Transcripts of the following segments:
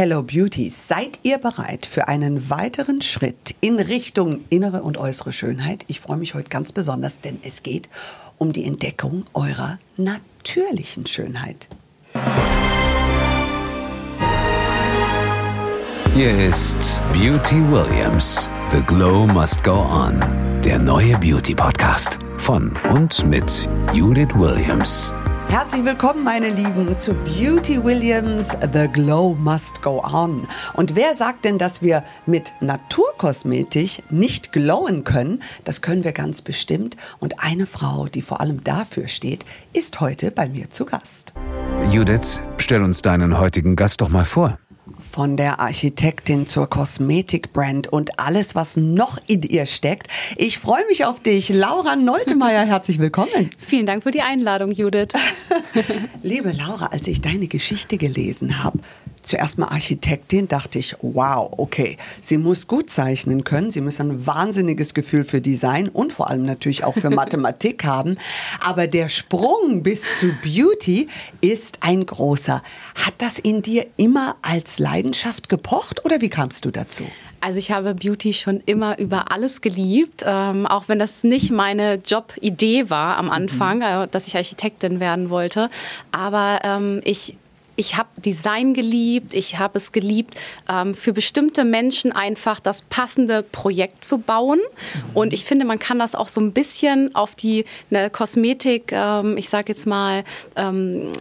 Hello Beauties, seid ihr bereit für einen weiteren Schritt in Richtung innere und äußere Schönheit? Ich freue mich heute ganz besonders, denn es geht um die Entdeckung eurer natürlichen Schönheit. Hier ist Beauty Williams. The Glow Must Go On. Der neue Beauty Podcast von und mit Judith Williams. Herzlich willkommen, meine Lieben, zu Beauty Williams The Glow Must Go On. Und wer sagt denn, dass wir mit Naturkosmetik nicht glowen können? Das können wir ganz bestimmt. Und eine Frau, die vor allem dafür steht, ist heute bei mir zu Gast. Judith, stell uns deinen heutigen Gast doch mal vor von der Architektin zur Kosmetikbrand und alles, was noch in ihr steckt. Ich freue mich auf dich. Laura Noltemeyer, herzlich willkommen. Vielen Dank für die Einladung, Judith. Liebe Laura, als ich deine Geschichte gelesen habe, zuerst mal Architektin, dachte ich, wow, okay, sie muss gut zeichnen können, sie muss ein wahnsinniges Gefühl für Design und vor allem natürlich auch für Mathematik haben. Aber der Sprung bis zu Beauty ist ein großer. Hat das in dir immer als Leidenschaft gepocht oder wie kamst du dazu? Also ich habe Beauty schon immer über alles geliebt, ähm, auch wenn das nicht meine Jobidee war am Anfang, mhm. dass ich Architektin werden wollte. Aber ähm, ich ich habe Design geliebt, ich habe es geliebt, ähm, für bestimmte Menschen einfach das passende Projekt zu bauen. Und ich finde, man kann das auch so ein bisschen auf die eine Kosmetik, ähm, ich sage jetzt mal, ähm,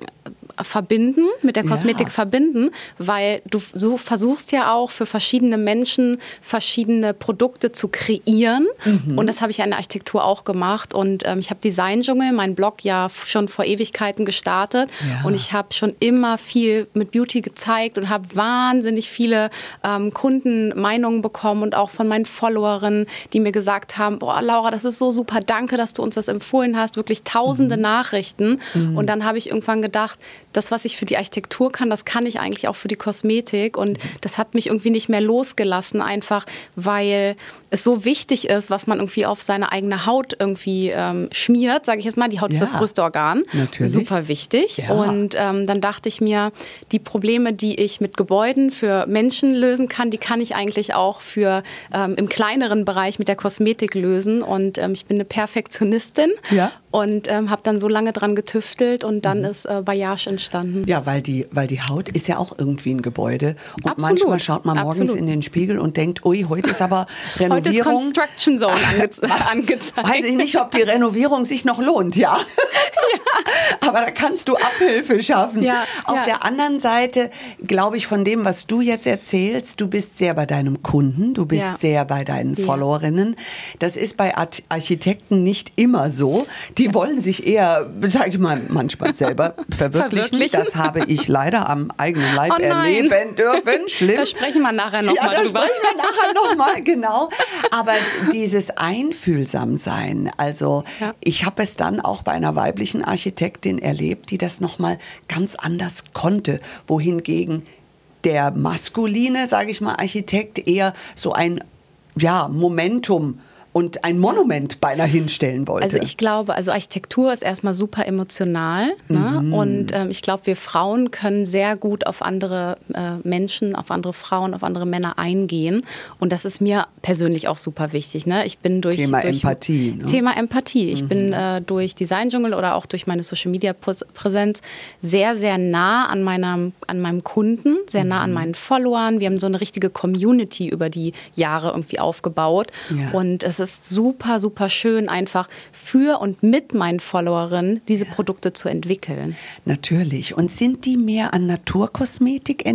verbinden, mit der Kosmetik ja. verbinden, weil du so versuchst ja auch für verschiedene Menschen verschiedene Produkte zu kreieren. Mhm. Und das habe ich in der Architektur auch gemacht. Und ähm, ich habe Design Dschungel, mein Blog ja schon vor Ewigkeiten gestartet. Ja. Und ich habe schon immer viel mit Beauty gezeigt und habe wahnsinnig viele ähm, Kundenmeinungen bekommen und auch von meinen Followerinnen, die mir gesagt haben, boah, Laura, das ist so super, danke, dass du uns das empfohlen hast. Wirklich tausende mhm. Nachrichten. Mhm. Und dann habe ich irgendwann gedacht, das, was ich für die Architektur kann, das kann ich eigentlich auch für die Kosmetik. Und das hat mich irgendwie nicht mehr losgelassen, einfach weil es so wichtig ist, was man irgendwie auf seine eigene Haut irgendwie ähm, schmiert, sage ich jetzt mal. Die Haut ja, ist das größte Organ. Natürlich. Super wichtig. Ja. Und ähm, dann dachte ich mir, die Probleme, die ich mit Gebäuden für Menschen lösen kann, die kann ich eigentlich auch für ähm, im kleineren Bereich mit der Kosmetik lösen. Und ähm, ich bin eine Perfektionistin. Ja und ähm, habe dann so lange dran getüftelt und dann mhm. ist äh, Bayage entstanden. Ja, weil die, weil die Haut ist ja auch irgendwie ein Gebäude und Absolut. manchmal schaut man morgens Absolut. in den Spiegel und denkt, ui, heute ist aber Renovierung. Heute ist Construction Zone ange angezeigt. Weiß ich nicht, ob die Renovierung sich noch lohnt, ja. ja. Aber da kannst du Abhilfe schaffen. Ja, Auf ja. der anderen Seite glaube ich von dem, was du jetzt erzählst, du bist sehr bei deinem Kunden, du bist sehr bei deinen Followerinnen. Das ist bei Architekten nicht immer so die wollen sich eher, sage ich mal, manchmal selber verwirklichen. Verwirklichen. Das habe ich leider am eigenen Leib oh erleben dürfen. Schlimm. Da sprechen wir nachher nochmal ja, drüber. Da sprechen wir nachher nochmal, genau. Aber dieses Einfühlsamsein, also ja. ich habe es dann auch bei einer weiblichen Architektin erlebt, die das nochmal ganz anders konnte, wohingegen der maskuline, sage ich mal, Architekt eher so ein ja, Momentum und ein Monument beinahe hinstellen wollte. Also ich glaube, also Architektur ist erstmal super emotional ne? mhm. und ähm, ich glaube, wir Frauen können sehr gut auf andere äh, Menschen, auf andere Frauen, auf andere Männer eingehen und das ist mir persönlich auch super wichtig. Ne? Ich bin durch Thema durch, Empathie. Ne? Thema Empathie. Ich mhm. bin äh, durch Design Dschungel oder auch durch meine Social Media Präsenz sehr sehr nah an meinem an meinem Kunden, sehr nah an mhm. meinen Followern. Wir haben so eine richtige Community über die Jahre irgendwie aufgebaut ja. und es ist ist super, super schön, einfach für und mit meinen Followerinnen diese ja. Produkte zu entwickeln. Natürlich. Und sind die mehr an Naturkosmetik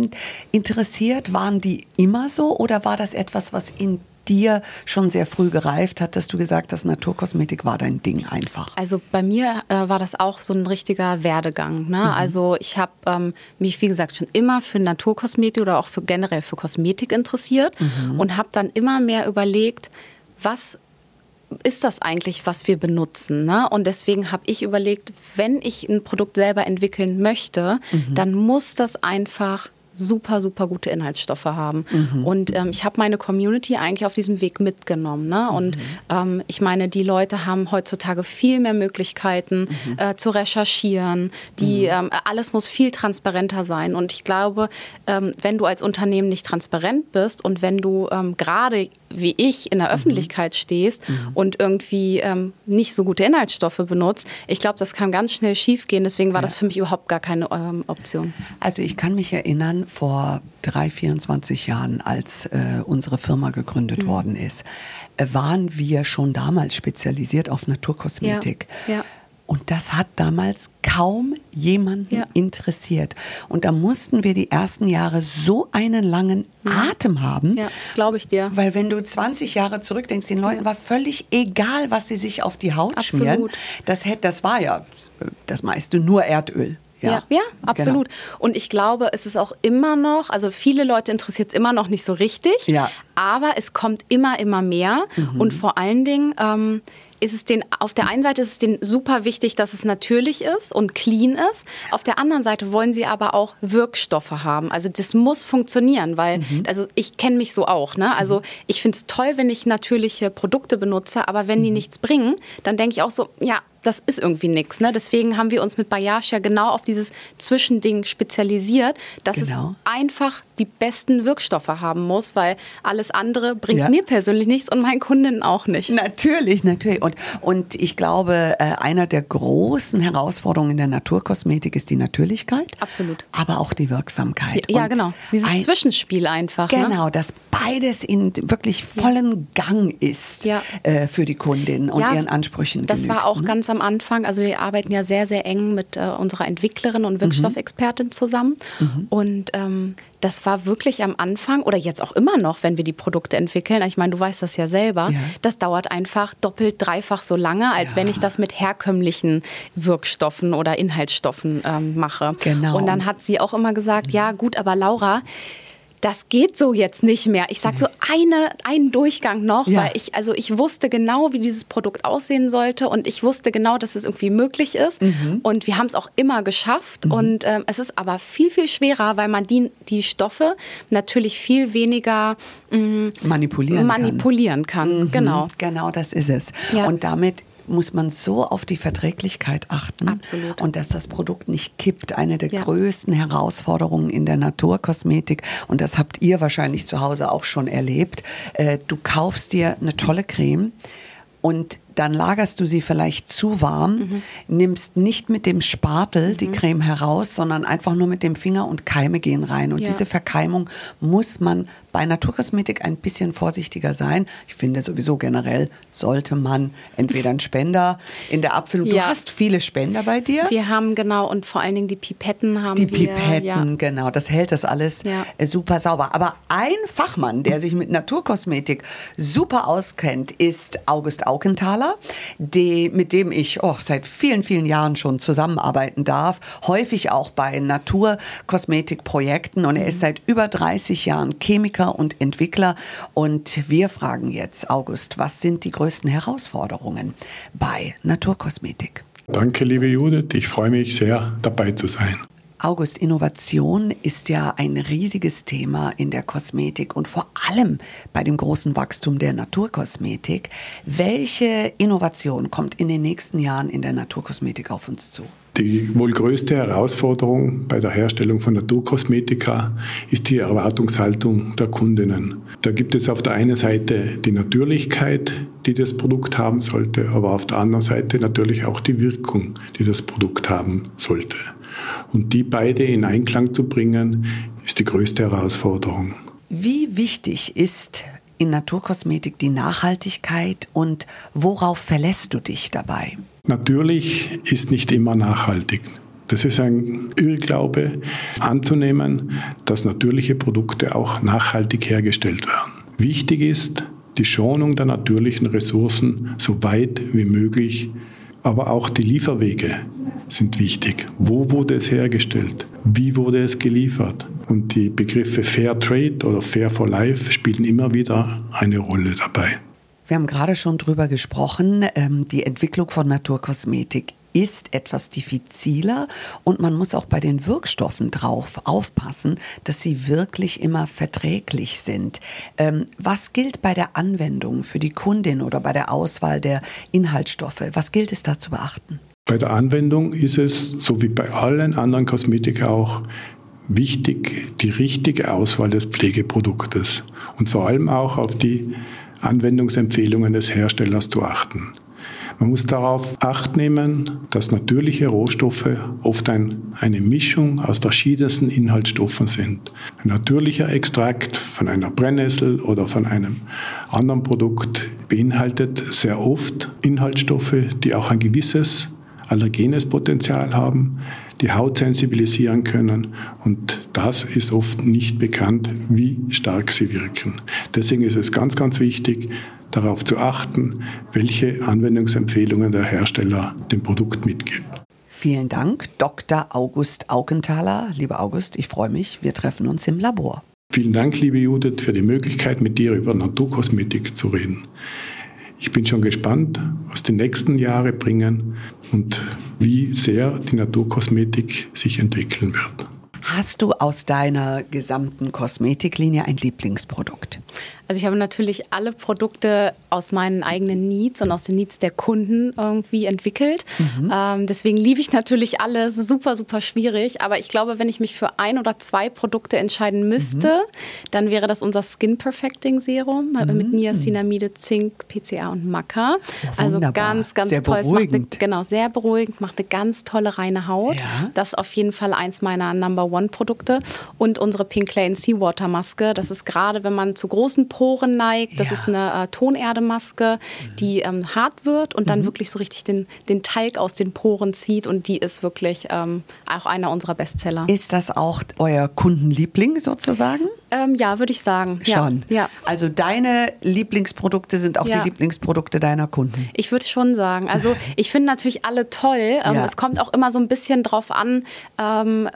interessiert? Waren die immer so oder war das etwas, was in dir schon sehr früh gereift hat, dass du gesagt hast, Naturkosmetik war dein Ding einfach? Also bei mir äh, war das auch so ein richtiger Werdegang. Ne? Mhm. Also ich habe ähm, mich, wie gesagt, schon immer für Naturkosmetik oder auch für generell für Kosmetik interessiert mhm. und habe dann immer mehr überlegt, was ist das eigentlich, was wir benutzen? Ne? Und deswegen habe ich überlegt, wenn ich ein Produkt selber entwickeln möchte, mhm. dann muss das einfach super, super gute Inhaltsstoffe haben. Mhm. Und ähm, ich habe meine Community eigentlich auf diesem Weg mitgenommen. Ne? Und mhm. ähm, ich meine, die Leute haben heutzutage viel mehr Möglichkeiten mhm. äh, zu recherchieren. Die, mhm. ähm, alles muss viel transparenter sein. Und ich glaube, ähm, wenn du als Unternehmen nicht transparent bist und wenn du ähm, gerade wie ich in der mhm. Öffentlichkeit stehst mhm. und irgendwie ähm, nicht so gute Inhaltsstoffe benutzt, ich glaube, das kann ganz schnell schiefgehen. Deswegen war ja. das für mich überhaupt gar keine Option. Also ich kann mich erinnern, vor drei, 24 Jahren, als äh, unsere Firma gegründet mhm. worden ist, äh, waren wir schon damals spezialisiert auf Naturkosmetik. Ja. ja. Und das hat damals kaum jemanden ja. interessiert. Und da mussten wir die ersten Jahre so einen langen mhm. Atem haben. Ja, das glaube ich dir. Weil wenn du 20 Jahre zurückdenkst, den Leuten ja. war völlig egal, was sie sich auf die Haut Absolut. schmieren. Das, hätte, das war ja das meiste nur Erdöl. Ja, ja, ja absolut. Genau. Und ich glaube, es ist auch immer noch, also viele Leute interessiert es immer noch nicht so richtig, ja. aber es kommt immer, immer mehr. Mhm. Und vor allen Dingen, ähm, ist es den, auf der einen Seite ist es denen super wichtig, dass es natürlich ist und clean ist. Auf der anderen Seite wollen sie aber auch Wirkstoffe haben. Also das muss funktionieren, weil, mhm. also ich kenne mich so auch. Ne? Also mhm. ich finde es toll, wenn ich natürliche Produkte benutze, aber wenn die mhm. nichts bringen, dann denke ich auch so, ja, das ist irgendwie nichts. Ne? Deswegen haben wir uns mit Bayash ja genau auf dieses Zwischending spezialisiert, dass genau. es einfach die besten Wirkstoffe haben muss, weil alles andere bringt ja. mir persönlich nichts und meinen Kundinnen auch nicht. Natürlich, natürlich. Und, und ich glaube, äh, einer der großen Herausforderungen in der Naturkosmetik ist die Natürlichkeit. Absolut. Aber auch die Wirksamkeit. Ja, ja genau. Dieses ein, Zwischenspiel einfach. Ne? Genau, ne? dass beides in wirklich vollen. Gang ist ja. äh, für die Kundin und ihren Ansprüchen. Das genügt, war auch ne? ganz am Anfang. Also wir arbeiten ja sehr, sehr eng mit äh, unserer Entwicklerin und Wirkstoffexpertin zusammen. Mhm. Und ähm, das war wirklich am Anfang oder jetzt auch immer noch, wenn wir die Produkte entwickeln. Ich meine, du weißt das ja selber. Ja. Das dauert einfach doppelt, dreifach so lange, als ja. wenn ich das mit herkömmlichen Wirkstoffen oder Inhaltsstoffen ähm, mache. Genau. Und dann hat sie auch immer gesagt, ja gut, aber Laura, das geht so jetzt nicht mehr. Ich sage so eine, einen Durchgang noch, ja. weil ich, also ich wusste genau, wie dieses Produkt aussehen sollte und ich wusste genau, dass es irgendwie möglich ist. Mhm. Und wir haben es auch immer geschafft. Mhm. Und ähm, es ist aber viel, viel schwerer, weil man die, die Stoffe natürlich viel weniger mh, mm, manipulieren, manipulieren kann. kann. Mhm. Genau. Genau, das ist es. Ja. Und damit muss man so auf die Verträglichkeit achten Absolut. und dass das Produkt nicht kippt. Eine der ja. größten Herausforderungen in der Naturkosmetik und das habt ihr wahrscheinlich zu Hause auch schon erlebt. Äh, du kaufst dir eine tolle Creme und dann lagerst du sie vielleicht zu warm, mhm. nimmst nicht mit dem Spatel mhm. die Creme heraus, sondern einfach nur mit dem Finger und Keime gehen rein. Und ja. diese Verkeimung muss man bei Naturkosmetik ein bisschen vorsichtiger sein. Ich finde sowieso generell sollte man entweder einen Spender in der Abfüllung. Ja. Du hast viele Spender bei dir. Wir haben genau und vor allen Dingen die Pipetten haben die wir. Die Pipetten, ja. genau. Das hält das alles äh, super sauber. Aber ein Fachmann, der sich mit Naturkosmetik super auskennt, ist August Aukenthaler. Die, mit dem ich oh, seit vielen, vielen Jahren schon zusammenarbeiten darf, häufig auch bei Naturkosmetikprojekten und er ist seit über 30 Jahren Chemiker und Entwickler und wir fragen jetzt, August, was sind die größten Herausforderungen bei Naturkosmetik? Danke, liebe Judith. Ich freue mich sehr, dabei zu sein. August, Innovation ist ja ein riesiges Thema in der Kosmetik und vor allem bei dem großen Wachstum der Naturkosmetik. Welche Innovation kommt in den nächsten Jahren in der Naturkosmetik auf uns zu? Die wohl größte Herausforderung bei der Herstellung von Naturkosmetika ist die Erwartungshaltung der Kundinnen. Da gibt es auf der einen Seite die Natürlichkeit, die das Produkt haben sollte, aber auf der anderen Seite natürlich auch die Wirkung, die das Produkt haben sollte. Und die beide in Einklang zu bringen, ist die größte Herausforderung. Wie wichtig ist in Naturkosmetik die Nachhaltigkeit und worauf verlässt du dich dabei? Natürlich ist nicht immer nachhaltig. Das ist ein Irrglaube anzunehmen, dass natürliche Produkte auch nachhaltig hergestellt werden. Wichtig ist die Schonung der natürlichen Ressourcen so weit wie möglich, aber auch die Lieferwege sind wichtig. Wo wurde es hergestellt? Wie wurde es geliefert? Und die Begriffe Fair Trade oder Fair for Life spielen immer wieder eine Rolle dabei. Wir haben gerade schon drüber gesprochen, ähm, die Entwicklung von Naturkosmetik ist etwas diffiziler und man muss auch bei den Wirkstoffen drauf aufpassen, dass sie wirklich immer verträglich sind. Ähm, was gilt bei der Anwendung für die Kundin oder bei der Auswahl der Inhaltsstoffe? Was gilt es da zu beachten? Bei der Anwendung ist es, so wie bei allen anderen Kosmetika auch, wichtig, die richtige Auswahl des Pflegeproduktes und vor allem auch auf die Anwendungsempfehlungen des Herstellers zu achten. Man muss darauf acht nehmen, dass natürliche Rohstoffe oft ein, eine Mischung aus verschiedensten Inhaltsstoffen sind. Ein natürlicher Extrakt von einer Brennnessel oder von einem anderen Produkt beinhaltet sehr oft Inhaltsstoffe, die auch ein gewisses allergenes Potenzial haben, die Haut sensibilisieren können und das ist oft nicht bekannt, wie stark sie wirken. Deswegen ist es ganz, ganz wichtig, darauf zu achten, welche Anwendungsempfehlungen der Hersteller dem Produkt mitgibt. Vielen Dank, Dr. August Augenthaler. Lieber August, ich freue mich, wir treffen uns im Labor. Vielen Dank, liebe Judith, für die Möglichkeit, mit dir über Naturkosmetik zu reden. Ich bin schon gespannt, was die nächsten Jahre bringen und wie sehr die Naturkosmetik sich entwickeln wird. Hast du aus deiner gesamten Kosmetiklinie ein Lieblingsprodukt? Also ich habe natürlich alle Produkte aus meinen eigenen Needs und aus den Needs der Kunden irgendwie entwickelt. Mhm. Ähm, deswegen liebe ich natürlich alles. Super, super schwierig. Aber ich glaube, wenn ich mich für ein oder zwei Produkte entscheiden müsste, mhm. dann wäre das unser Skin Perfecting Serum mhm. mit Niacinamide, Zink, PCA und Maca. Oh, also ganz, ganz sehr toll. Beruhigend. Eine, genau, sehr beruhigend, macht eine ganz tolle reine Haut. Ja. Das ist auf jeden Fall eins meiner Number One Produkte. Und unsere Pink Clay and Seawater Maske. Das ist gerade, wenn man zu großen Poren neigt. Das ja. ist eine äh, Tonerdemaske, mhm. die ähm, hart wird und dann mhm. wirklich so richtig den, den Talg aus den Poren zieht. Und die ist wirklich ähm, auch einer unserer Bestseller. Ist das auch euer Kundenliebling sozusagen? Ähm, ja, würde ich sagen. Schon. Ja. Also deine Lieblingsprodukte sind auch ja. die Lieblingsprodukte deiner Kunden. Ich würde schon sagen. Also ich finde natürlich alle toll. Ähm, ja. Es kommt auch immer so ein bisschen drauf an, ähm,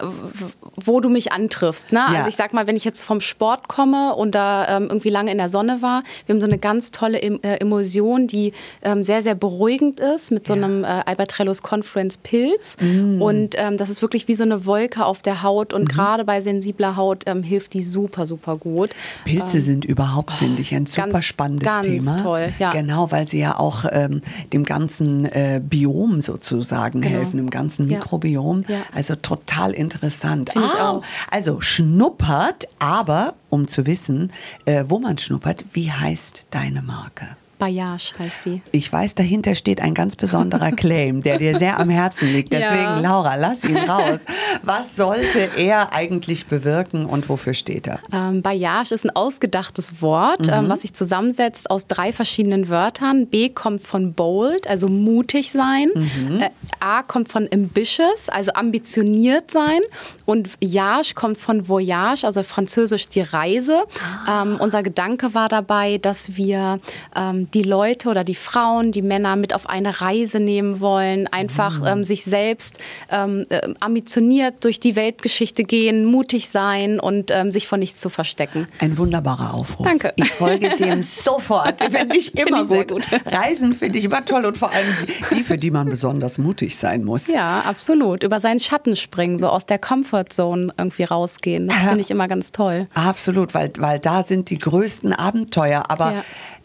wo du mich antriffst. Ne? Also ich sag mal, wenn ich jetzt vom Sport komme und da ähm, irgendwie lange lange in der Sonne war. Wir haben so eine ganz tolle äh, Emulsion, die ähm, sehr, sehr beruhigend ist mit so ja. einem äh, Albatrellos Confluence Pilz. Mm. Und ähm, das ist wirklich wie so eine Wolke auf der Haut. Und mhm. gerade bei sensibler Haut ähm, hilft die super, super gut. Pilze ähm, sind überhaupt, oh, finde ich, ein super ganz, spannendes ganz Thema. Ganz toll, ja. Genau, weil sie ja auch ähm, dem ganzen äh, Biom sozusagen genau. helfen, dem ganzen Mikrobiom. Ja. Also total interessant. Finde ah, ich auch. Also schnuppert, aber um zu wissen, äh, wo man schnuppert, wie heißt deine Marke? Bayage heißt die. Ich weiß, dahinter steht ein ganz besonderer Claim, der dir sehr am Herzen liegt. Deswegen, ja. Laura, lass ihn raus. Was sollte er eigentlich bewirken und wofür steht er? Ähm, Bayage ist ein ausgedachtes Wort, mhm. ähm, was sich zusammensetzt aus drei verschiedenen Wörtern. B kommt von bold, also mutig sein. Mhm. Äh, A kommt von ambitious, also ambitioniert sein. Und Yage kommt von voyage, also französisch die Reise. Ah. Ähm, unser Gedanke war dabei, dass wir ähm, die Leute oder die Frauen, die Männer mit auf eine Reise nehmen wollen, einfach mhm. ähm, sich selbst ähm, äh, ambitioniert durch die Weltgeschichte gehen, mutig sein und ähm, sich vor nichts zu verstecken. Ein wunderbarer Aufruf. Danke. Ich folge dem sofort. Finde ich immer find ich gut. gut. Reisen finde ich immer toll und vor allem die, für die man besonders mutig sein muss. Ja, absolut. Über seinen Schatten springen, so aus der Comfortzone irgendwie rausgehen. Das finde ich immer ganz toll. Absolut, weil, weil da sind die größten Abenteuer. Aber ja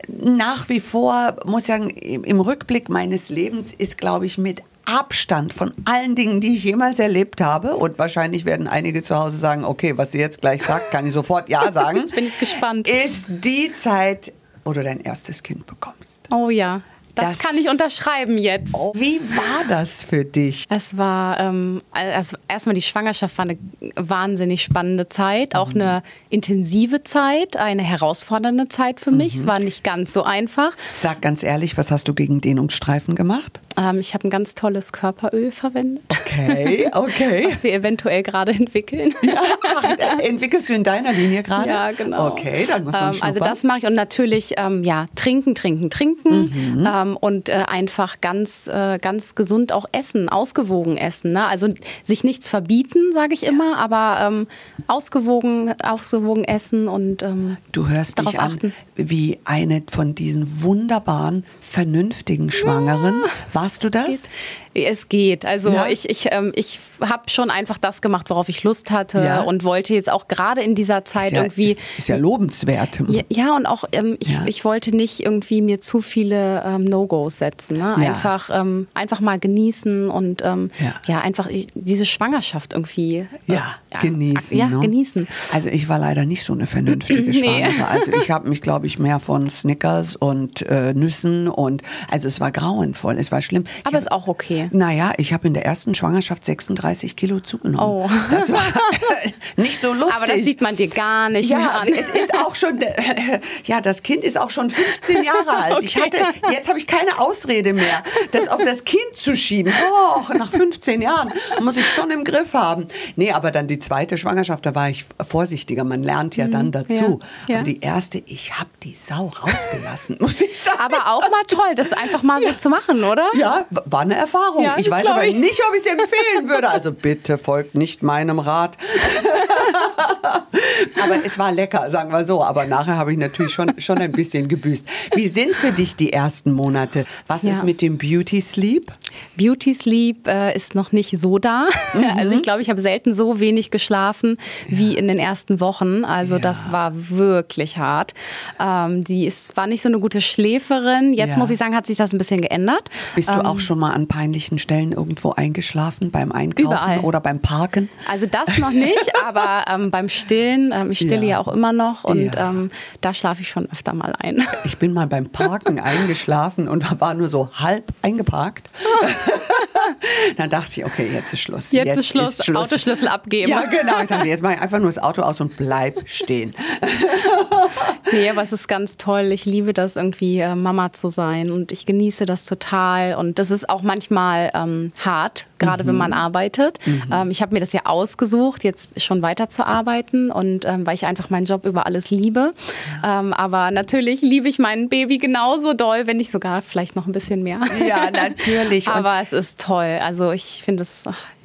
nach wie vor, muss ich sagen, im Rückblick meines Lebens ist, glaube ich, mit Abstand von allen Dingen, die ich jemals erlebt habe. Und wahrscheinlich werden einige zu Hause sagen, okay, was sie jetzt gleich sagt, kann ich sofort Ja sagen. Jetzt bin ich gespannt. Ist die Zeit, wo du dein erstes Kind bekommst. Oh ja. Das, das, kann ich unterschreiben jetzt. Oh, wie war das für dich? Es war ähm, also erstmal die Schwangerschaft war eine wahnsinnig spannende Zeit, auch mhm. eine intensive Zeit, eine herausfordernde Zeit für mich. Mhm. Es war nicht ganz so einfach. Sag ganz ehrlich, was hast du gegen Dehnungsstreifen gemacht? Ähm, ich habe ein ganz tolles Körperöl verwendet. Okay, okay. was wir eventuell gerade entwickeln. Ja, ach, entwickelst du in deiner Linie gerade? Ja, genau. Okay, dann muss man ähm, Also das mache ich und natürlich ähm, ja trinken, trinken, trinken. Mhm. Ähm, und äh, einfach ganz, äh, ganz gesund auch essen, ausgewogen essen. Ne? Also sich nichts verbieten, sage ich immer, aber ähm, ausgewogen, ausgewogen essen und ähm, Du hörst dich achten. Wie eine von diesen wunderbaren, vernünftigen Schwangeren. Ja. Warst du das? Es geht. Also ja? ich, ich, ähm, ich habe schon einfach das gemacht, worauf ich Lust hatte ja. und wollte jetzt auch gerade in dieser Zeit ist ja, irgendwie. Ist ja lobenswert. Ja, ja und auch ähm, ich, ich wollte nicht irgendwie mir zu viele ähm, No-Gos setzen. Ne? Einfach, ähm, einfach mal genießen und ähm, ja. einfach ich, diese Schwangerschaft irgendwie. Äh, ja, genießen. Ja, ne? genießen. Also ich war leider nicht so eine vernünftige nee. Schwangere. Also ich habe mich, glaube ich, mehr von Snickers und äh, Nüssen und also es war grauenvoll, es war schlimm. Aber es ist auch okay. Naja, ich habe in der ersten Schwangerschaft 36 Kilo zugenommen. Oh. Das war nicht so lustig. Aber das sieht man dir gar nicht ja, mehr an. Es ist auch schon, ja, das Kind ist auch schon 15 Jahre alt. Okay. Ich hatte, jetzt habe ich keine Ausrede mehr, das auf das Kind zu schieben. Oh, nach 15 Jahren muss ich schon im Griff haben. Nee, aber dann die zweite Schwangerschaft, da war ich vorsichtiger. Man lernt ja dann mhm. dazu. Ja, ja. Aber die erste, ich habe die Sau rausgelassen, muss ich sagen. Aber auch mal toll, das einfach mal ja. so zu machen, oder? Ja, war eine Erfahrung. ich weiß aber ich. nicht, ob ich es empfehlen würde. Also bitte folgt nicht meinem Rat. aber es war lecker, sagen wir so. Aber nachher habe ich natürlich schon, schon ein bisschen gebüßt. Wie sind für dich die ersten Monate? Was ist mit dem Beauty Sleep? Beauty Sleep äh, ist noch nicht so da. Mhm. Also ich glaube, ich habe selten so wenig geschlafen wie in den ersten Wochen. Also das war wirklich hart. Ähm, die ist, war nicht so eine gute Schläferin. Jetzt muss ich sagen, hat sich das ein bisschen geändert. Bist du auch ähm, schon mal an peinlichen Stellen irgendwo eingeschlafen? Beim Einkaufen überall. oder beim Parken? Also das noch nicht, aber ähm, beim Stillen, ähm, ich stille ja. ja. auch immer noch und ja. ähm, da schlafe ich schon öfter mal ein. Ich bin mal beim Parken eingeschlafen und war nur so halb eingeparkt. Dann dachte ich, okay, jetzt ist Schluss. Jetzt, jetzt ist, Schluss. ist Schluss. Autoschlüssel abgeben. Ja, genau. Ich dachte, jetzt mache ich einfach nur das Auto aus und bleib stehen. nee, aber es ist ganz toll. Ich liebe das irgendwie, äh, Mama zu sein und ich genieße das total. Und das ist auch manchmal ähm, hart, gerade mhm. wenn man arbeitet. Mhm. Ähm, ich habe mir das ja ausgesucht, jetzt schon weiterzuarbeiten und ähm, weil ich einfach meinen Job über alles liebe. Ja. Ähm, aber natürlich liebe ich mein Baby genauso doll, wenn nicht sogar vielleicht noch ein bisschen mehr. Ja, natürlich. aber es ist toll. Also ich finde es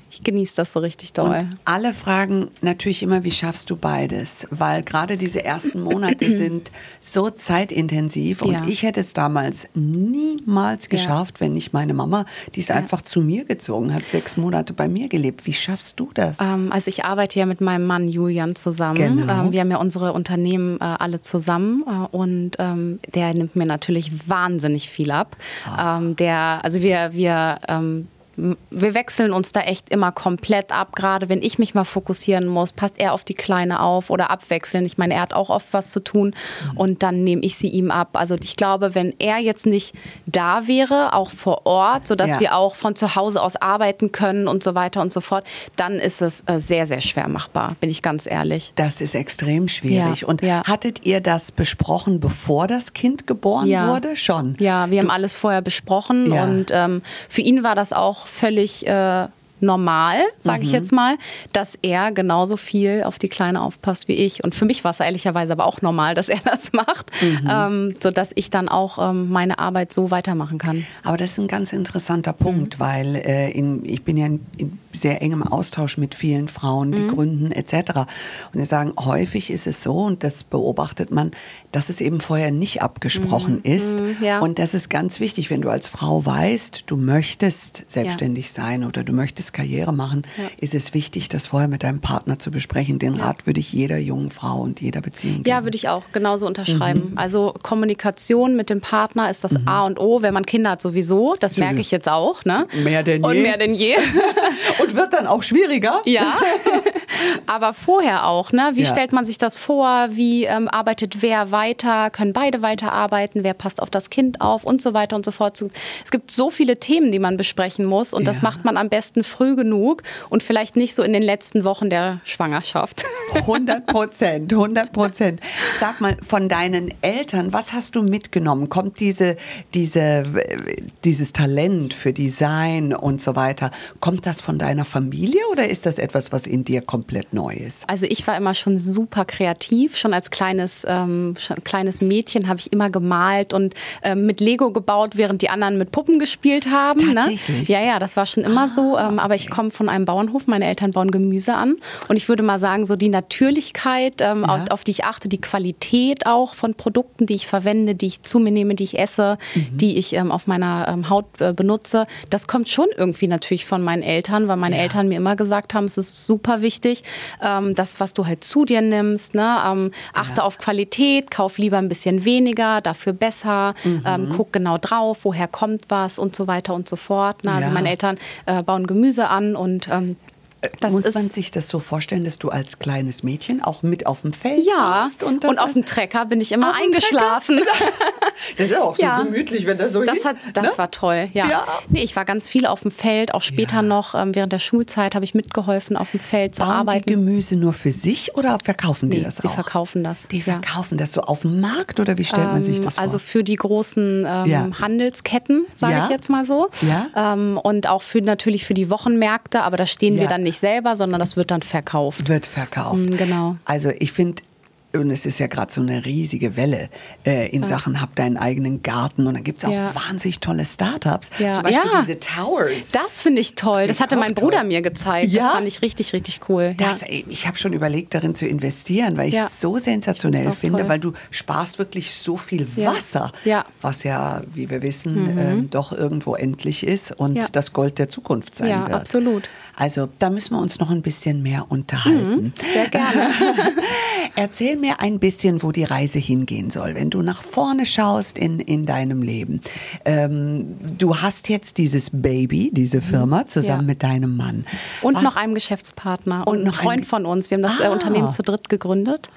ich genieße das so richtig doll. Und alle fragen natürlich immer, wie schaffst du beides? Weil gerade diese ersten Monate sind so zeitintensiv und ja. ich hätte es damals niemals geschafft, ja. wenn nicht meine Mama, die ist ja. einfach zu mir gezogen hat, sechs Monate bei mir gelebt. Wie schaffst du das? Ähm, also ich arbeite ja mit meinem Mann Julian zusammen. Genau. Ähm, wir haben ja unsere Unternehmen äh, alle zusammen äh, und ähm, der nimmt mir natürlich wahnsinnig viel ab. Ah. Ähm, der, also wir, wir ähm, wir wechseln uns da echt immer komplett ab. Gerade wenn ich mich mal fokussieren muss, passt er auf die Kleine auf oder abwechseln. Ich meine, er hat auch oft was zu tun und dann nehme ich sie ihm ab. Also ich glaube, wenn er jetzt nicht da wäre, auch vor Ort, sodass ja. wir auch von zu Hause aus arbeiten können und so weiter und so fort, dann ist es äh, sehr, sehr schwer machbar, bin ich ganz ehrlich. Das ist extrem schwierig. Ja. Und ja. hattet ihr das besprochen, bevor das Kind geboren wurde? Schon. Ja, wir haben alles vorher besprochen und ähm, für ihn war das auch völlig äh, normal, sage ich mhm. jetzt mal, dass er genauso viel auf die Kleine aufpasst wie ich. Und für mich war es ehrlicherweise aber auch normal, dass er das macht, mhm. ähm, sodass ich dann auch ähm, meine Arbeit so weitermachen kann. Aber das ist ein ganz interessanter Punkt, mhm. weil äh, in, ich bin ja in, in sehr engem Austausch mit vielen Frauen, die mhm. gründen etc. Und die sagen, häufig ist es so, und das beobachtet man, dass es eben vorher nicht abgesprochen mhm. ist. Mhm, ja. Und das ist ganz wichtig, wenn du als Frau weißt, du möchtest selbstständig ja. sein oder du möchtest Karriere machen, ja. ist es wichtig, das vorher mit deinem Partner zu besprechen. Den Rat würde ich jeder jungen Frau und jeder Beziehung geben. Ja, würde ich auch genauso unterschreiben. Mhm. Also Kommunikation mit dem Partner ist das mhm. A und O, wenn man Kinder hat sowieso. Das merke ich jetzt auch. Ne? Mehr denn je. Und mehr denn je. und wird dann auch schwieriger. Ja, aber vorher auch. Ne? Wie stellt man sich das vor? Wie ähm, arbeitet wer weiter? Können beide weiterarbeiten? Wer passt auf das Kind auf? Und so weiter und so fort. Es gibt so viele Themen, die man besprechen muss. Und ja. das macht man am besten früh genug und vielleicht nicht so in den letzten Wochen der Schwangerschaft. 100 Prozent, 100 Prozent. Sag mal, von deinen Eltern, was hast du mitgenommen? Kommt diese, diese, dieses Talent für Design und so weiter, kommt das von deiner deiner Familie oder ist das etwas, was in dir komplett neu ist? Also ich war immer schon super kreativ. Schon als kleines, ähm, kleines Mädchen habe ich immer gemalt und ähm, mit Lego gebaut, während die anderen mit Puppen gespielt haben. Ne? Tatsächlich? Ne? Ja, ja, das war schon immer ah, so. Ähm, okay. Aber ich komme von einem Bauernhof. Meine Eltern bauen Gemüse an. Und ich würde mal sagen, so die Natürlichkeit, ähm, ja. auf, auf, die ich achte, die Qualität auch von Produkten, die ich verwende, die ich zu mir nehme, die ich esse, mhm. die ich ähm, auf meiner ähm, Haut äh, benutze, das kommt schon irgendwie natürlich von meinen Eltern, weil meine ja. Eltern mir immer gesagt haben, es ist super wichtig, ähm, das, was du halt zu dir nimmst, ne? Ähm, achte ja. auf Qualität, kauf lieber ein bisschen weniger, dafür besser, mhm. ähm, guck genau drauf, woher kommt was und so weiter und so fort. Ne? Also meine Eltern äh, bauen Gemüse an und ähm, das Muss man sich das so vorstellen, dass du als kleines Mädchen auch mit auf dem Feld ja, warst? Und, und auf dem Trecker bin ich immer eingeschlafen. das ist auch so ja. gemütlich, wenn das so Das, hat, das ne? war toll, ja. ja. Nee, ich war ganz viel auf dem Feld, auch später ja. noch ähm, während der Schulzeit habe ich mitgeholfen, auf dem Feld zu Bauen arbeiten. die Gemüse nur für sich oder verkaufen die nee, das auch? Die verkaufen das. Die verkaufen das so auf dem Markt oder wie stellt ähm, man sich das vor? Also für die großen ähm, Handelsketten, sage ich jetzt mal so. Ja. Ähm, und auch für natürlich für die Wochenmärkte, aber da stehen wir dann nicht selber, sondern das wird dann verkauft. Wird verkauft. Mm, genau. Also ich finde, und es ist ja gerade so eine riesige Welle äh, in ja. Sachen, hab deinen eigenen Garten und dann gibt es auch ja. wahnsinnig tolle Startups. Ja. Zum Beispiel ja. diese Towers. Das finde ich toll. Das hatte mein Bruder toll. mir gezeigt. Ja? Das fand ich richtig, richtig cool. Das, ich habe schon überlegt, darin zu investieren, weil ich es so sensationell finde, toll. weil du sparst wirklich so viel Wasser, was ja, wie wir wissen, mhm. ähm, doch irgendwo endlich ist und das Gold der Zukunft sein ja, wird. absolut. Also da müssen wir uns noch ein bisschen mehr unterhalten. Mhm. Sehr gerne. Erzähl mir ein bisschen, wo die Reise hingehen soll, wenn du nach vorne schaust in, in deinem Leben. Ähm, du hast jetzt dieses Baby, diese Firma, mhm. zusammen ja. mit deinem Mann. Und Was? noch einem Geschäftspartner und, und noch ein Freund von uns. Wir haben das äh, ah. Unternehmen zu dritt gegründet.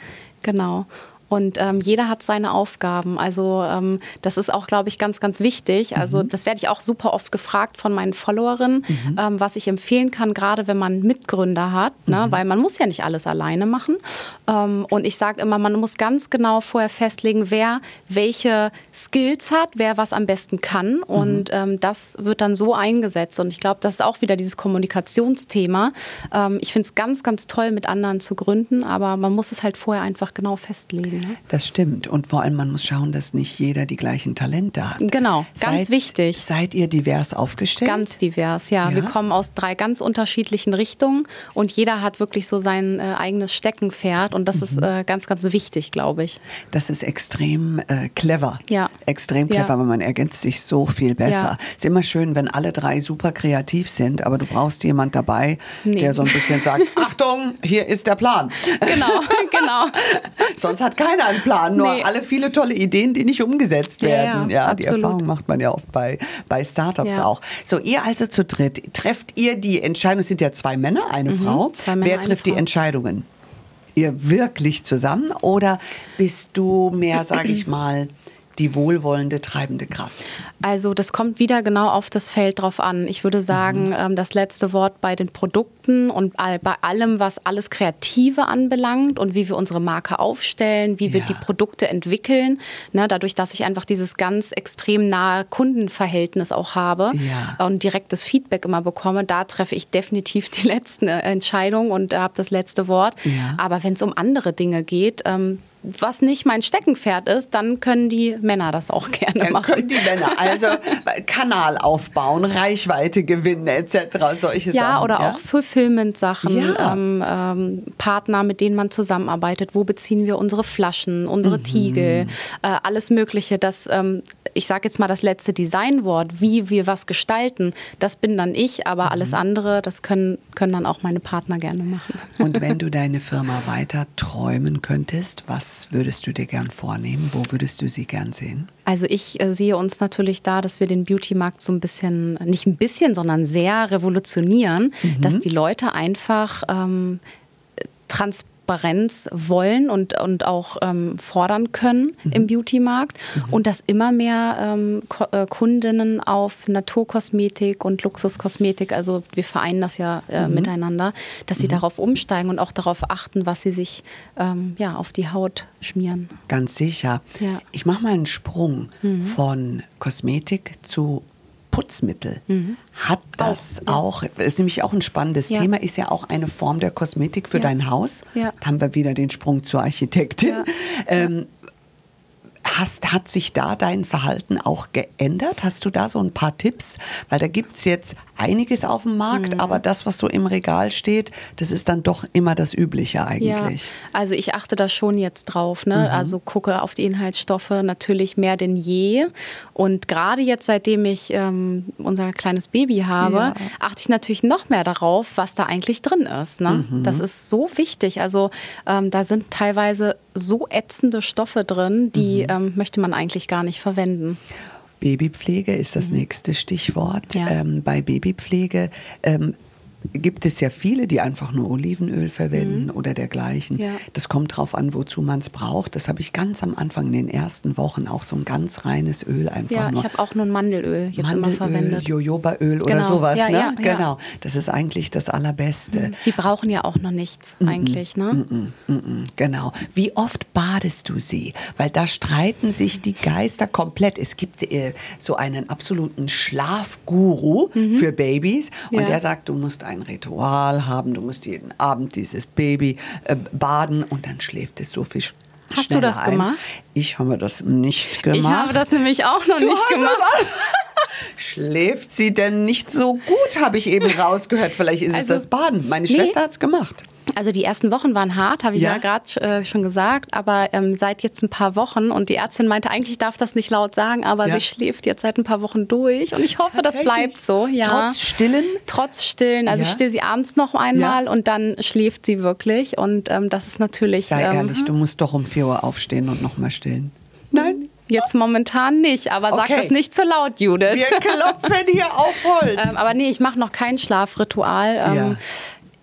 Genau. Und ähm, jeder hat seine Aufgaben. Also ähm, das ist auch, glaube ich, ganz, ganz wichtig. Also mhm. das werde ich auch super oft gefragt von meinen Followerinnen, mhm. ähm, was ich empfehlen kann, gerade wenn man Mitgründer hat, ne? Mhm. weil man muss ja nicht alles alleine machen. Ähm, und ich sage immer, man muss ganz genau vorher festlegen, wer welche Skills hat, wer was am besten kann. Mhm. Und ähm, das wird dann so eingesetzt. Und ich glaube, das ist auch wieder dieses Kommunikationsthema. Ähm, ich finde es ganz, ganz toll, mit anderen zu gründen, aber man muss es halt vorher einfach genau festlegen. Ne? Das stimmt. Und vor allem, man muss schauen, dass nicht jeder die gleichen Talente hat. Genau, ganz seid, wichtig. Seid ihr divers aufgestellt? Ganz divers, ja. ja. Wir kommen aus drei ganz unterschiedlichen Richtungen und jeder hat wirklich so sein äh, eigenes Steckenpferd und das mhm. ist äh, ganz, ganz wichtig, glaube ich. Das ist extrem äh, clever. Ja. Extrem clever, ja. weil man ergänzt sich so viel besser. Ja. Ist immer schön, wenn alle drei super kreativ sind, aber du brauchst jemand dabei, nee. der so ein bisschen sagt, Achtung, hier ist der Plan. Genau, genau. Sonst hat keiner keiner einen Plan, nur nee. alle viele tolle Ideen, die nicht umgesetzt werden. Ja, ja, ja die Erfahrung macht man ja oft bei, bei Startups ja. auch. So, ihr also zu dritt, trefft ihr die Entscheidung, es sind ja zwei Männer, eine mhm, Frau. Männer, Wer trifft die Entscheidungen? Ihr wirklich zusammen oder bist du mehr, sage ich mal, die wohlwollende treibende Kraft? Also das kommt wieder genau auf das Feld drauf an. Ich würde sagen, mhm. ähm, das letzte Wort bei den Produkten und bei allem, was alles Kreative anbelangt und wie wir unsere Marke aufstellen, wie ja. wir die Produkte entwickeln. Ne, dadurch, dass ich einfach dieses ganz extrem nahe Kundenverhältnis auch habe ja. und direktes Feedback immer bekomme, da treffe ich definitiv die letzte Entscheidung und habe das letzte Wort. Ja. Aber wenn es um andere Dinge geht, ähm, was nicht mein Steckenpferd ist, dann können die Männer das auch gerne dann machen. Können die Männer also Kanal aufbauen, Reichweite gewinnen etc. Solche ja, Sachen. Oder ja, oder auch Fulfillment-Sachen, ja. ähm, ähm, Partner, mit denen man zusammenarbeitet. Wo beziehen wir unsere Flaschen, unsere mhm. Tiegel, äh, alles Mögliche. Das, ähm, ich sage jetzt mal das letzte Designwort, wie wir was gestalten, das bin dann ich, aber mhm. alles andere, das können, können dann auch meine Partner gerne machen. Und wenn du deine Firma weiter träumen könntest, was was würdest du dir gern vornehmen? Wo würdest du sie gern sehen? Also ich äh, sehe uns natürlich da, dass wir den Beauty-Markt so ein bisschen, nicht ein bisschen, sondern sehr revolutionieren, mhm. dass die Leute einfach ähm, trans Transparenz wollen und, und auch ähm, fordern können mhm. im Beauty-Markt mhm. und dass immer mehr ähm, äh, Kundinnen auf Naturkosmetik und Luxuskosmetik, also wir vereinen das ja äh, mhm. miteinander, dass sie mhm. darauf umsteigen und auch darauf achten, was sie sich ähm, ja, auf die Haut schmieren. Ganz sicher. Ja. Ich mache mal einen Sprung mhm. von Kosmetik zu Putzmittel. Mhm. Hat das auch, ja. ist nämlich auch ein spannendes ja. Thema, ist ja auch eine Form der Kosmetik für ja. dein Haus. Da haben wir wieder den Sprung zur Architektin. Ähm, Hast, hat sich da dein Verhalten auch geändert? Hast du da so ein paar Tipps? Weil da gibt es jetzt einiges auf dem Markt, mhm. aber das, was so im Regal steht, das ist dann doch immer das Übliche eigentlich. Ja, also ich achte da schon jetzt drauf. Ne? Mhm. Also gucke auf die Inhaltsstoffe natürlich mehr denn je. Und gerade jetzt, seitdem ich ähm, unser kleines Baby habe, ja. achte ich natürlich noch mehr darauf, was da eigentlich drin ist. Ne? Mhm. Das ist so wichtig. Also ähm, da sind teilweise so ätzende Stoffe drin, die mhm. ähm, möchte man eigentlich gar nicht verwenden. Babypflege ist das mhm. nächste Stichwort. Ja. Ähm, bei Babypflege ähm, gibt es ja viele, die einfach nur Olivenöl verwenden mhm. oder dergleichen. Ja. Das kommt drauf an, wozu man es braucht. Das habe ich ganz am Anfang in den ersten Wochen auch so ein ganz reines Öl einfach ja, nur. ich habe auch nur ein Mandelöl jetzt Mandelöl, immer verwendet. Jojobaöl genau. oder sowas. Ja, ne? ja, genau. Das ist eigentlich das Allerbeste. Mhm. Die brauchen ja auch noch nichts mhm. eigentlich. Ne? Mhm. Mhm. Genau. Wie oft badest du sie? Weil da streiten sich die Geister komplett. Es gibt äh, so einen absoluten Schlafguru mhm. für Babys und der sagt, du musst ein Ritual haben, du musst jeden Abend dieses Baby äh, baden und dann schläft es so viel Hast du das ein. gemacht? Ich habe das nicht gemacht. Ich habe das nämlich auch noch du nicht gemacht. Schläft sie denn nicht so gut, habe ich eben rausgehört. Vielleicht ist also, es das Baden. Meine nee. Schwester hat es gemacht. Also die ersten Wochen waren hart, habe ich ja, ja gerade äh, schon gesagt, aber ähm, seit jetzt ein paar Wochen und die Ärztin meinte, eigentlich darf das nicht laut sagen, aber ja. sie schläft jetzt seit ein paar Wochen durch und ich hoffe, das bleibt so. Ja. Trotz Stillen? Trotz Stillen. Also ja. ich still sie abends noch einmal und dann schläft sie wirklich und ähm, das ist natürlich... Sei ähm, ehrlich, du musst doch um 4 Uhr aufstehen und nochmal stillen. Nein? Jetzt momentan nicht, aber okay. sag das nicht zu laut, Judith. Wir klopfen hier auf Holz. ähm, aber nee, ich mache noch kein Schlafritual. Ähm, ja.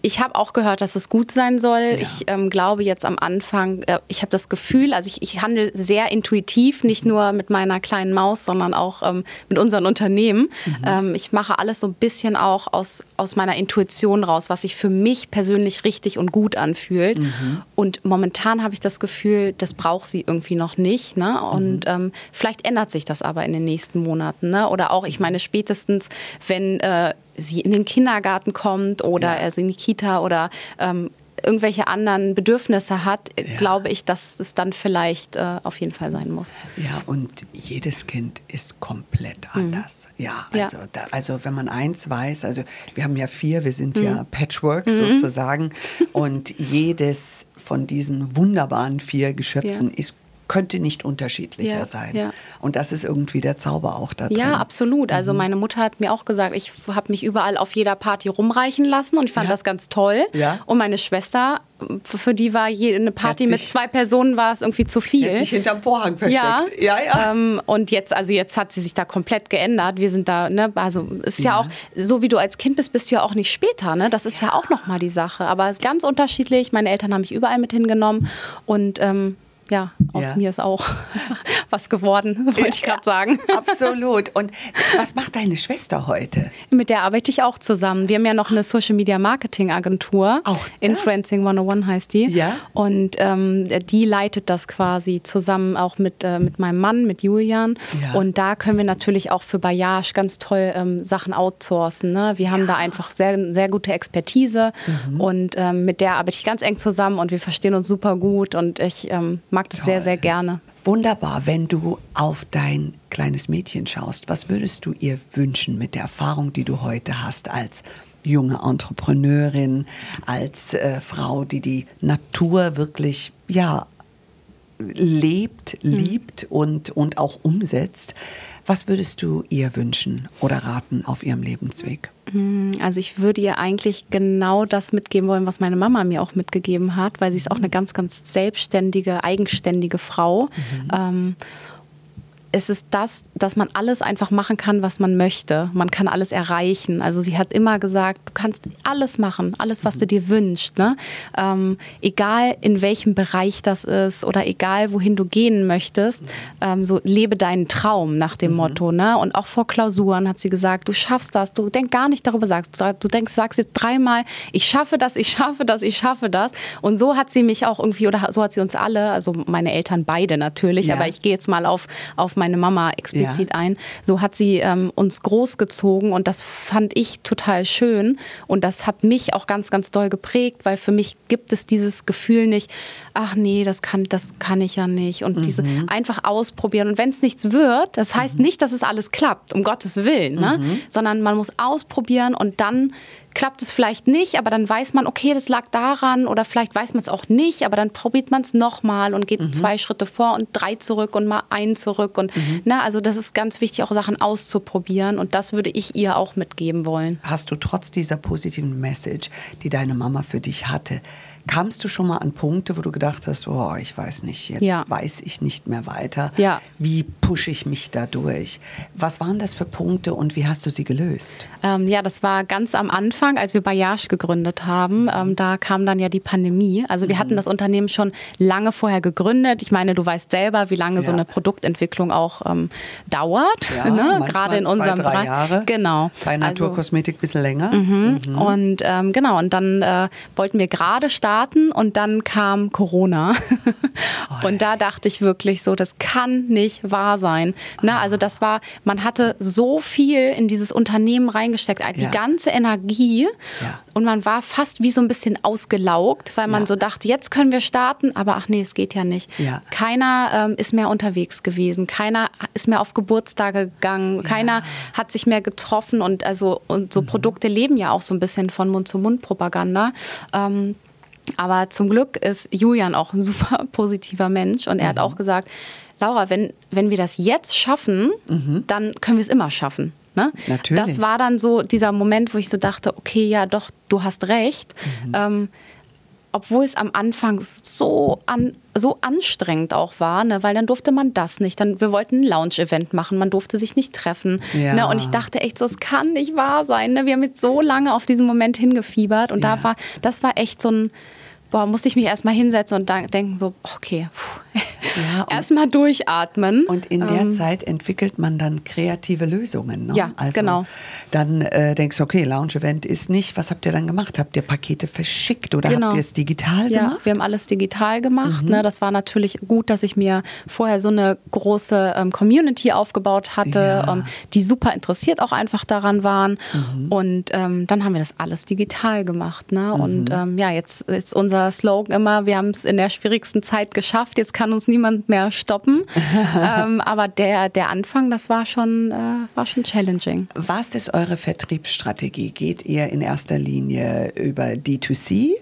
Ich habe auch gehört, dass es gut sein soll. Ja. Ich ähm, glaube jetzt am Anfang, äh, ich habe das Gefühl, also ich, ich handle sehr intuitiv, nicht nur mit meiner kleinen Maus, sondern auch ähm, mit unseren Unternehmen. Mhm. Ähm, ich mache alles so ein bisschen auch aus, aus meiner Intuition raus, was sich für mich persönlich richtig und gut anfühlt. Mhm. Und momentan habe ich das Gefühl, das braucht sie irgendwie noch nicht. Ne? Und mhm. vielleicht ändert sich das aber in den nächsten Monaten. Ne? Oder auch, ich meine, spätestens, wenn äh, sie in den Kindergarten kommt oder ja. also in die Kita oder ähm, irgendwelche anderen Bedürfnisse hat, ja. glaube ich, dass es dann vielleicht äh, auf jeden Fall sein muss. Ja, und jedes Kind ist komplett mhm. anders. Mhm. Ja, also, ja. Da, also wenn man eins weiß, also wir haben ja vier, wir sind mhm. ja Patchwork mhm. sozusagen und jedes von diesen wunderbaren vier Geschöpfen ja. ist könnte nicht unterschiedlicher ja, sein. Ja. Und das ist irgendwie der Zauber auch da drin. Ja, absolut. Also mhm. meine Mutter hat mir auch gesagt, ich habe mich überall auf jeder Party rumreichen lassen und ich fand ja. das ganz toll. Ja. Und meine Schwester, für die war eine Party mit zwei Personen war es irgendwie zu viel. Hat sich hinterm Vorhang versteckt. Ja, ja. ja. Ähm, und jetzt, also jetzt hat sie sich da komplett geändert. Wir sind da, ne, also ist ja, auch, so wie du als Kind bist, bist du ja auch nicht später, ne? Das ist ja, auch nochmal die Sache. Aber es ist ganz unterschiedlich. Meine Eltern haben mich überall mit hingenommen und ähm, ja, aus ja. mir ist auch was geworden, wollte ich gerade sagen. Absolut. Und was macht deine Schwester heute? Mit der arbeite ich auch zusammen. Wir haben ja noch eine Social Media Marketing Agentur. Auch das? Influencing 101 heißt die. Ja. Und ähm, die leitet das quasi zusammen auch mit, äh, mit meinem Mann, mit Julian. Ja. Und da können wir natürlich auch für Bayage ganz toll ähm, Sachen outsourcen. Ne? Wir haben ja. da einfach sehr, sehr gute Expertise mhm. und ähm, mit der arbeite ich ganz eng zusammen und wir verstehen uns super gut und ich ähm, mag das Toll. sehr, sehr gerne. Wunderbar, wenn du auf dein kleines Mädchen schaust, was würdest du ihr wünschen mit der Erfahrung, die du heute hast als junge Entrepreneurin, als äh, Frau, die die Natur wirklich ja lebt, mhm. liebt und, und auch umsetzt. Was würdest du ihr wünschen oder raten auf ihrem Lebensweg? Mm, also ich würde ihr eigentlich genau das mitgeben wollen, was meine Mama mir auch mitgegeben hat, weil sie ist auch eine ganz, ganz selbstständige, eigenständige Frau. Mhm. Ähm, es ist das, dass man alles einfach machen kann, was man möchte. Man kann alles erreichen. Also sie hat immer gesagt, du kannst alles machen, alles, was du dir wünschst. Ne? Ähm, egal in welchem Bereich das ist oder egal wohin du gehen möchtest, ähm, so lebe deinen Traum nach dem mhm. Motto. Ne? Und auch vor Klausuren hat sie gesagt, du schaffst das. Du denk gar nicht darüber sagst. Du denkst, sagst jetzt dreimal, ich schaffe das, ich schaffe das, ich schaffe das. Und so hat sie mich auch irgendwie oder so hat sie uns alle, also meine Eltern beide natürlich, ja. aber ich gehe jetzt mal auf auf meine Mama explizit ja. ein. So hat sie ähm, uns großgezogen und das fand ich total schön und das hat mich auch ganz, ganz doll geprägt, weil für mich gibt es dieses Gefühl nicht, ach nee, das kann, das kann ich ja nicht und mhm. diese einfach ausprobieren und wenn es nichts wird, das heißt mhm. nicht, dass es alles klappt, um Gottes Willen, ne? Mhm. sondern man muss ausprobieren und dann klappt es vielleicht nicht, aber dann weiß man, okay, das lag daran oder vielleicht weiß man es auch nicht, aber dann probiert man es nochmal und geht mhm. zwei Schritte vor und drei zurück und mal einen zurück und mhm. na, also das ist ganz wichtig, auch Sachen auszuprobieren und das würde ich ihr auch mitgeben wollen. Hast du trotz dieser positiven Message, die deine Mama für dich hatte, Kamst du schon mal an Punkte, wo du gedacht hast, oh, ich weiß nicht, jetzt ja. weiß ich nicht mehr weiter. Ja. Wie pushe ich mich da durch? Was waren das für Punkte und wie hast du sie gelöst? Ähm, ja, das war ganz am Anfang, als wir Bayash gegründet haben. Ähm, da kam dann ja die Pandemie. Also wir mhm. hatten das Unternehmen schon lange vorher gegründet. Ich meine, du weißt selber, wie lange ja. so eine Produktentwicklung auch ähm, dauert. Ja, ne? Gerade in unserem Bereich. Jahre. Genau. Bei Naturkosmetik ein bisschen länger. Mhm. Mhm. Und ähm, genau, und dann äh, wollten wir gerade starten starten und dann kam Corona. und da dachte ich wirklich so, das kann nicht wahr sein. Na, also das war, man hatte so viel in dieses Unternehmen reingesteckt, die ja. ganze Energie ja. und man war fast wie so ein bisschen ausgelaugt, weil man ja. so dachte, jetzt können wir starten, aber ach nee, es geht ja nicht. Keiner ähm, ist mehr unterwegs gewesen, keiner ist mehr auf Geburtstage gegangen, keiner hat sich mehr getroffen und also und so mhm. Produkte leben ja auch so ein bisschen von Mund-zu-Mund-Propaganda. Ähm, aber zum Glück ist Julian auch ein super positiver Mensch und er mhm. hat auch gesagt, Laura, wenn, wenn wir das jetzt schaffen, mhm. dann können wir es immer schaffen. Ne? Natürlich. Das war dann so dieser Moment, wo ich so dachte, okay, ja doch, du hast recht. Mhm. Ähm, obwohl es am Anfang so, an, so anstrengend auch war, ne? weil dann durfte man das nicht. Dann, wir wollten ein Lounge-Event machen, man durfte sich nicht treffen. Ja. Ne? Und ich dachte echt so, es kann nicht wahr sein. Ne? Wir haben jetzt so lange auf diesen Moment hingefiebert und ja. da war, das war echt so ein, boah, musste ich mich erstmal hinsetzen und denken so, okay, ja, erstmal durchatmen. Und in der ähm, Zeit entwickelt man dann kreative Lösungen. Ne? Ja, also genau. Dann äh, denkst du, okay, Lounge-Event ist nicht, was habt ihr dann gemacht? Habt ihr Pakete verschickt oder genau. habt ihr es digital ja, gemacht? wir haben alles digital gemacht. Mhm. Ne? Das war natürlich gut, dass ich mir vorher so eine große ähm, Community aufgebaut hatte, ja. ähm, die super interessiert auch einfach daran waren. Mhm. Und ähm, dann haben wir das alles digital gemacht. Ne? Mhm. Und ähm, ja, jetzt ist unser Slogan immer, wir haben es in der schwierigsten Zeit geschafft, jetzt kann uns niemand mehr stoppen. ähm, aber der, der Anfang, das war schon, äh, war schon challenging. Was ist eure Vertriebsstrategie? Geht ihr in erster Linie über D2C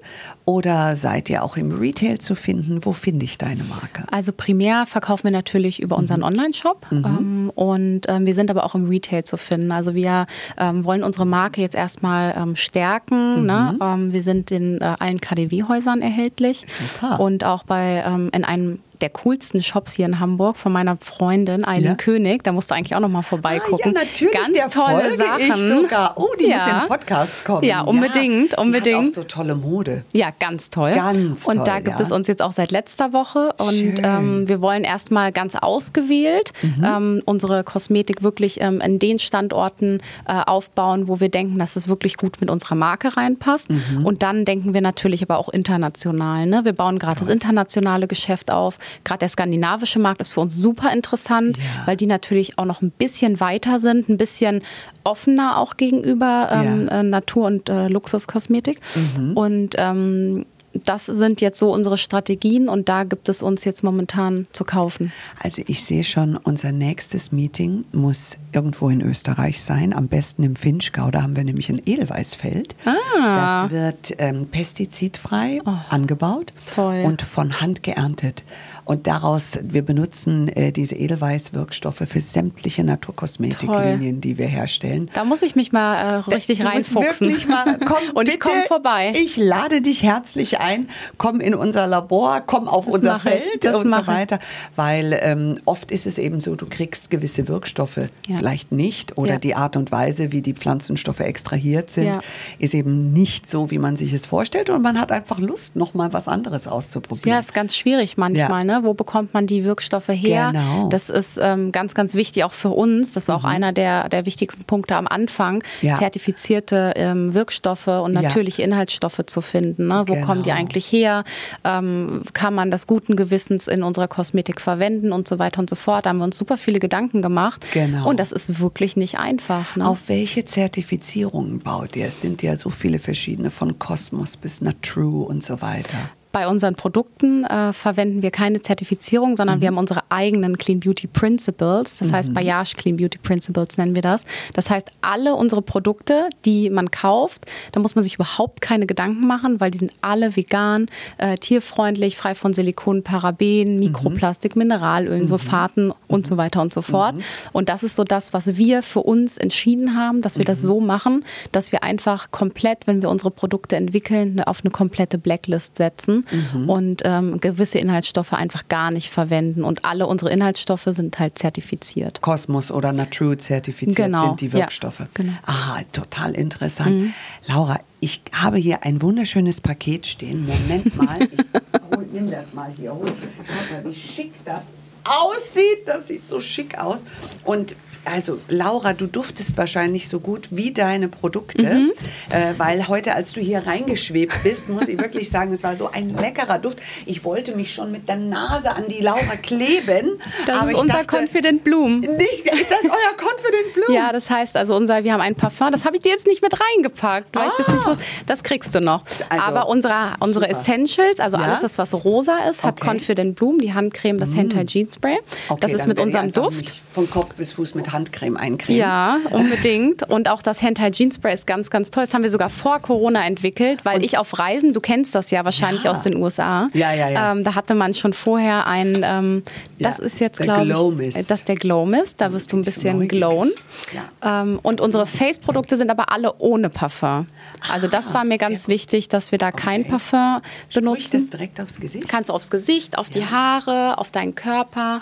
oder seid ihr auch im Retail zu finden? Wo finde ich deine Marke? Also primär verkaufen wir natürlich über unseren mhm. Online-Shop mhm. ähm, und ähm, wir sind aber auch im Retail zu finden. Also wir ähm, wollen unsere Marke jetzt erstmal ähm, stärken. Mhm. Ne? Ähm, wir sind in äh, allen KDW-Häusern erhältlich Super. und auch bei ähm, in einem der coolsten Shops hier in Hamburg von meiner Freundin Eileen ja. König. Da musst du eigentlich auch noch mal vorbeigucken. Ah, ja, natürlich. Ganz der tolle Folge Sachen. Ich sogar. Oh, die ja. muss in den Podcast kommen. Ja, unbedingt, ja. unbedingt. Die hat auch so tolle Mode. Ja, ganz toll. Ganz toll. Und da gibt es uns jetzt auch seit letzter Woche. Und ähm, wir wollen erstmal ganz ausgewählt mhm. ähm, unsere Kosmetik wirklich ähm, in den Standorten äh, aufbauen, wo wir denken, dass es wirklich gut mit unserer Marke reinpasst. Mhm. Und dann denken wir natürlich aber auch international. Ne? Wir bauen gerade das internationale Geschäft auf. Gerade der skandinavische Markt ist für uns super interessant, ja. weil die natürlich auch noch ein bisschen weiter sind, ein bisschen offener auch gegenüber ähm, ja. Äh, Natur- und äh, Luxuskosmetik. Mhm. Und ähm, das sind jetzt so unsere Strategien und da gibt es uns jetzt momentan zu kaufen. Also ich sehe schon, unser nächstes Meeting muss irgendwo in Österreich sein, am besten im Finchgau. Da haben wir nämlich ein Edelweißfeld. Ah. Das wird ähm, pestizidfrei oh, angebaut toll. und von Hand geerntet. Und daraus, wir benutzen äh, diese Edelweiß-Wirkstoffe für sämtliche Naturkosmetiklinien, die wir herstellen. Da muss ich mich mal äh, richtig du reinfuchsen. Wirklich mal, komm, Und ich komme vorbei. Ich lade dich herzlich ein. Komm in unser Labor, komm auf das unser Feld und so weiter. Weil ähm, oft ist es eben so, du kriegst gewisse Wirkstoffe ja. vielleicht nicht oder ja. die Art und Weise, wie die Pflanzenstoffe extrahiert sind, ja. ist eben nicht so, wie man sich es vorstellt. Und man hat einfach Lust, noch mal was anderes auszuprobieren. Ja, ist ganz schwierig manchmal. Ne? Wo bekommt man die Wirkstoffe her? Genau. Das ist ähm, ganz, ganz wichtig auch für uns. Das war mhm. auch einer der, der wichtigsten Punkte am Anfang, ja. zertifizierte ähm, Wirkstoffe und natürliche ja. Inhaltsstoffe zu finden. Ne? Wo genau. kommen die eigentlich her? Ähm, kann man das guten Gewissens in unserer Kosmetik verwenden und so weiter und so fort? Da haben wir uns super viele Gedanken gemacht. Genau. Und das ist wirklich nicht einfach. Ne? Auf welche Zertifizierungen baut ihr? Es sind ja so viele verschiedene, von Cosmos bis Natrue und so weiter bei unseren Produkten äh, verwenden wir keine Zertifizierung, sondern mhm. wir haben unsere eigenen Clean Beauty Principles. Das mhm. heißt, Bayage Clean Beauty Principles nennen wir das. Das heißt, alle unsere Produkte, die man kauft, da muss man sich überhaupt keine Gedanken machen, weil die sind alle vegan, äh, tierfreundlich, frei von Silikon, Paraben, mhm. Mikroplastik, mhm. Mineralölen, Sulfaten und so weiter und so fort. Mhm. Und das ist so das, was wir für uns entschieden haben, dass wir das mhm. so machen, dass wir einfach komplett, wenn wir unsere Produkte entwickeln, auf eine komplette Blacklist setzen mhm. und ähm, gewisse Inhaltsstoffe einfach gar nicht verwenden. Und alle unsere Inhaltsstoffe sind halt zertifiziert. Kosmos oder Natrue zertifiziert genau. sind die Wirkstoffe. Ja, genau. Aha, total interessant. Mhm. Laura, ich habe hier ein wunderschönes Paket stehen. Moment mal, ich hol, nimm das mal hier. Hol. Schau mal, wie schick das aussieht. Das sieht so schick aus. Und also Laura, du duftest wahrscheinlich so gut wie deine Produkte, mhm. äh, weil heute, als du hier reingeschwebt bist, muss ich wirklich sagen, es war so ein leckerer Duft. Ich wollte mich schon mit der Nase an die Laura kleben. Das ist unser dachte, Confident Bloom. Nicht, ist das euer Confident Bloom? Ja, das heißt also unser, wir haben ein Parfum, das habe ich dir jetzt nicht mit reingepackt, weil ah. ich das nicht ah. wusste. Das kriegst du noch. Also, Aber unsere, unsere Essentials, also ja? alles das, was rosa ist, hat okay. Confident Bloom, die Handcreme, das mm. Hentai Jean Spray. Okay, das ist mit unserem Duft. Von Kopf bis Fuß mit Handcreme eincremen. Ja, unbedingt. Und auch das Hentai Jean Spray ist ganz, ganz toll. Das haben wir sogar vor Corona entwickelt, weil und ich auf Reisen, du kennst das ja wahrscheinlich ja. aus den USA. Ja, ja, ja. Ähm, da hatte man schon vorher ein, ähm, das ja, ist jetzt, glaube ich, das ist der Glow Mist. Da wirst du ein bisschen glowen. Ja. Ähm, und unsere Face-Produkte sind aber alle ohne Parfum. Also das war mir ganz wichtig, dass wir da okay. kein Parfum benutzen. Sprich das direkt aufs Gesicht? Kannst du aufs Gesicht, auf die Haare, auf deinen Körper.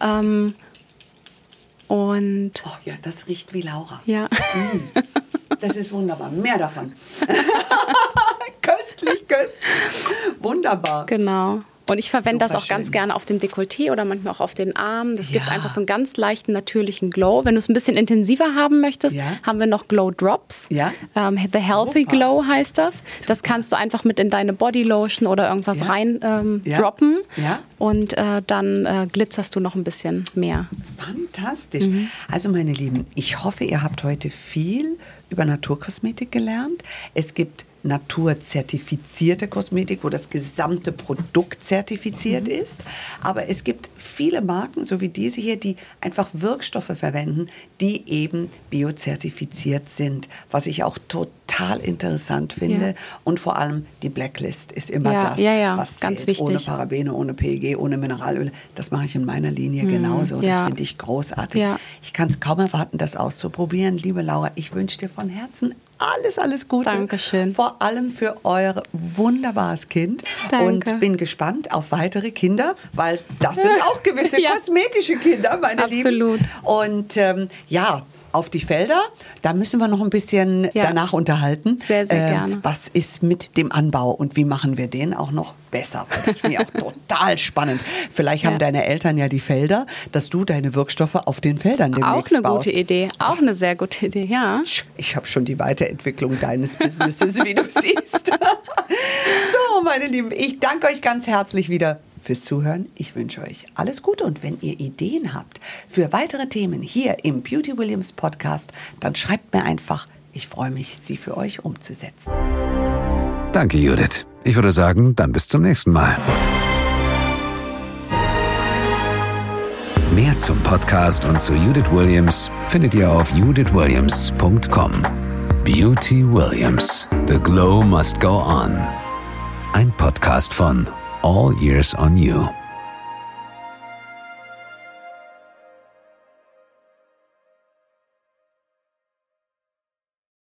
Oh. Und oh ja, das riecht wie Laura. Ja. Mm. Das ist wunderbar. Mehr davon. köstlich, köstlich. Wunderbar. Genau. Und ich verwende das auch schön. ganz gerne auf dem Dekolleté oder manchmal auch auf den Armen. Das ja. gibt einfach so einen ganz leichten, natürlichen Glow. Wenn du es ein bisschen intensiver haben möchtest, ja. haben wir noch Glow Drops. Ja. Ähm, The Healthy Super. Glow heißt das. Super. Das kannst du einfach mit in deine Bodylotion oder irgendwas ja. rein ähm, droppen. Und äh, dann äh, glitzerst du noch ein bisschen mehr. Fantastisch. Mhm. Also meine Lieben, ich hoffe, ihr habt heute viel über Naturkosmetik gelernt. Es gibt naturzertifizierte Kosmetik, wo das gesamte Produkt zertifiziert mhm. ist. Aber es gibt viele Marken, so wie diese hier, die einfach Wirkstoffe verwenden, die eben biozertifiziert sind, was ich auch total interessant finde. Ja. Und vor allem die Blacklist ist immer ja, das, ja, was ganz zählt. wichtig. Ohne Parabene, ohne PEG, ohne Mineralöle. Das mache ich in meiner Linie mhm. genauso. Das finde ich großartig. Ich kann es kaum erwarten, das auszuprobieren. Liebe Laura, ich wünsche dir von Herzen alles, alles Gute. Dankeschön. Vor allem für euer wunderbares Kind. Danke. Und bin gespannt auf weitere Kinder, weil das sind auch gewisse ja. kosmetische Kinder, meine Absolut. Lieben. Und ähm, ja, auf die Felder. Da müssen wir noch ein bisschen ja. danach unterhalten. Sehr, sehr ähm, gerne. Was ist mit dem Anbau und wie machen wir den auch noch besser? Das finde ich auch total spannend. Vielleicht ja. haben deine Eltern ja die Felder, dass du deine Wirkstoffe auf den Feldern demnächst Auch eine baust. gute Idee. Auch eine sehr gute Idee, ja. Ich habe schon die Weiterentwicklung deines Businesses, wie du siehst. so, meine Lieben, ich danke euch ganz herzlich wieder fürs Zuhören. Ich wünsche euch alles Gute und wenn ihr Ideen habt für weitere Themen hier im Beauty Williams Podcast, dann schreibt mir einfach. Ich freue mich, sie für euch umzusetzen. Danke, Judith. Ich würde sagen, dann bis zum nächsten Mal. Mehr zum Podcast und zu Judith Williams findet ihr auf judithwilliams.com. Beauty Williams. The Glow Must Go On. Ein Podcast von all years on you.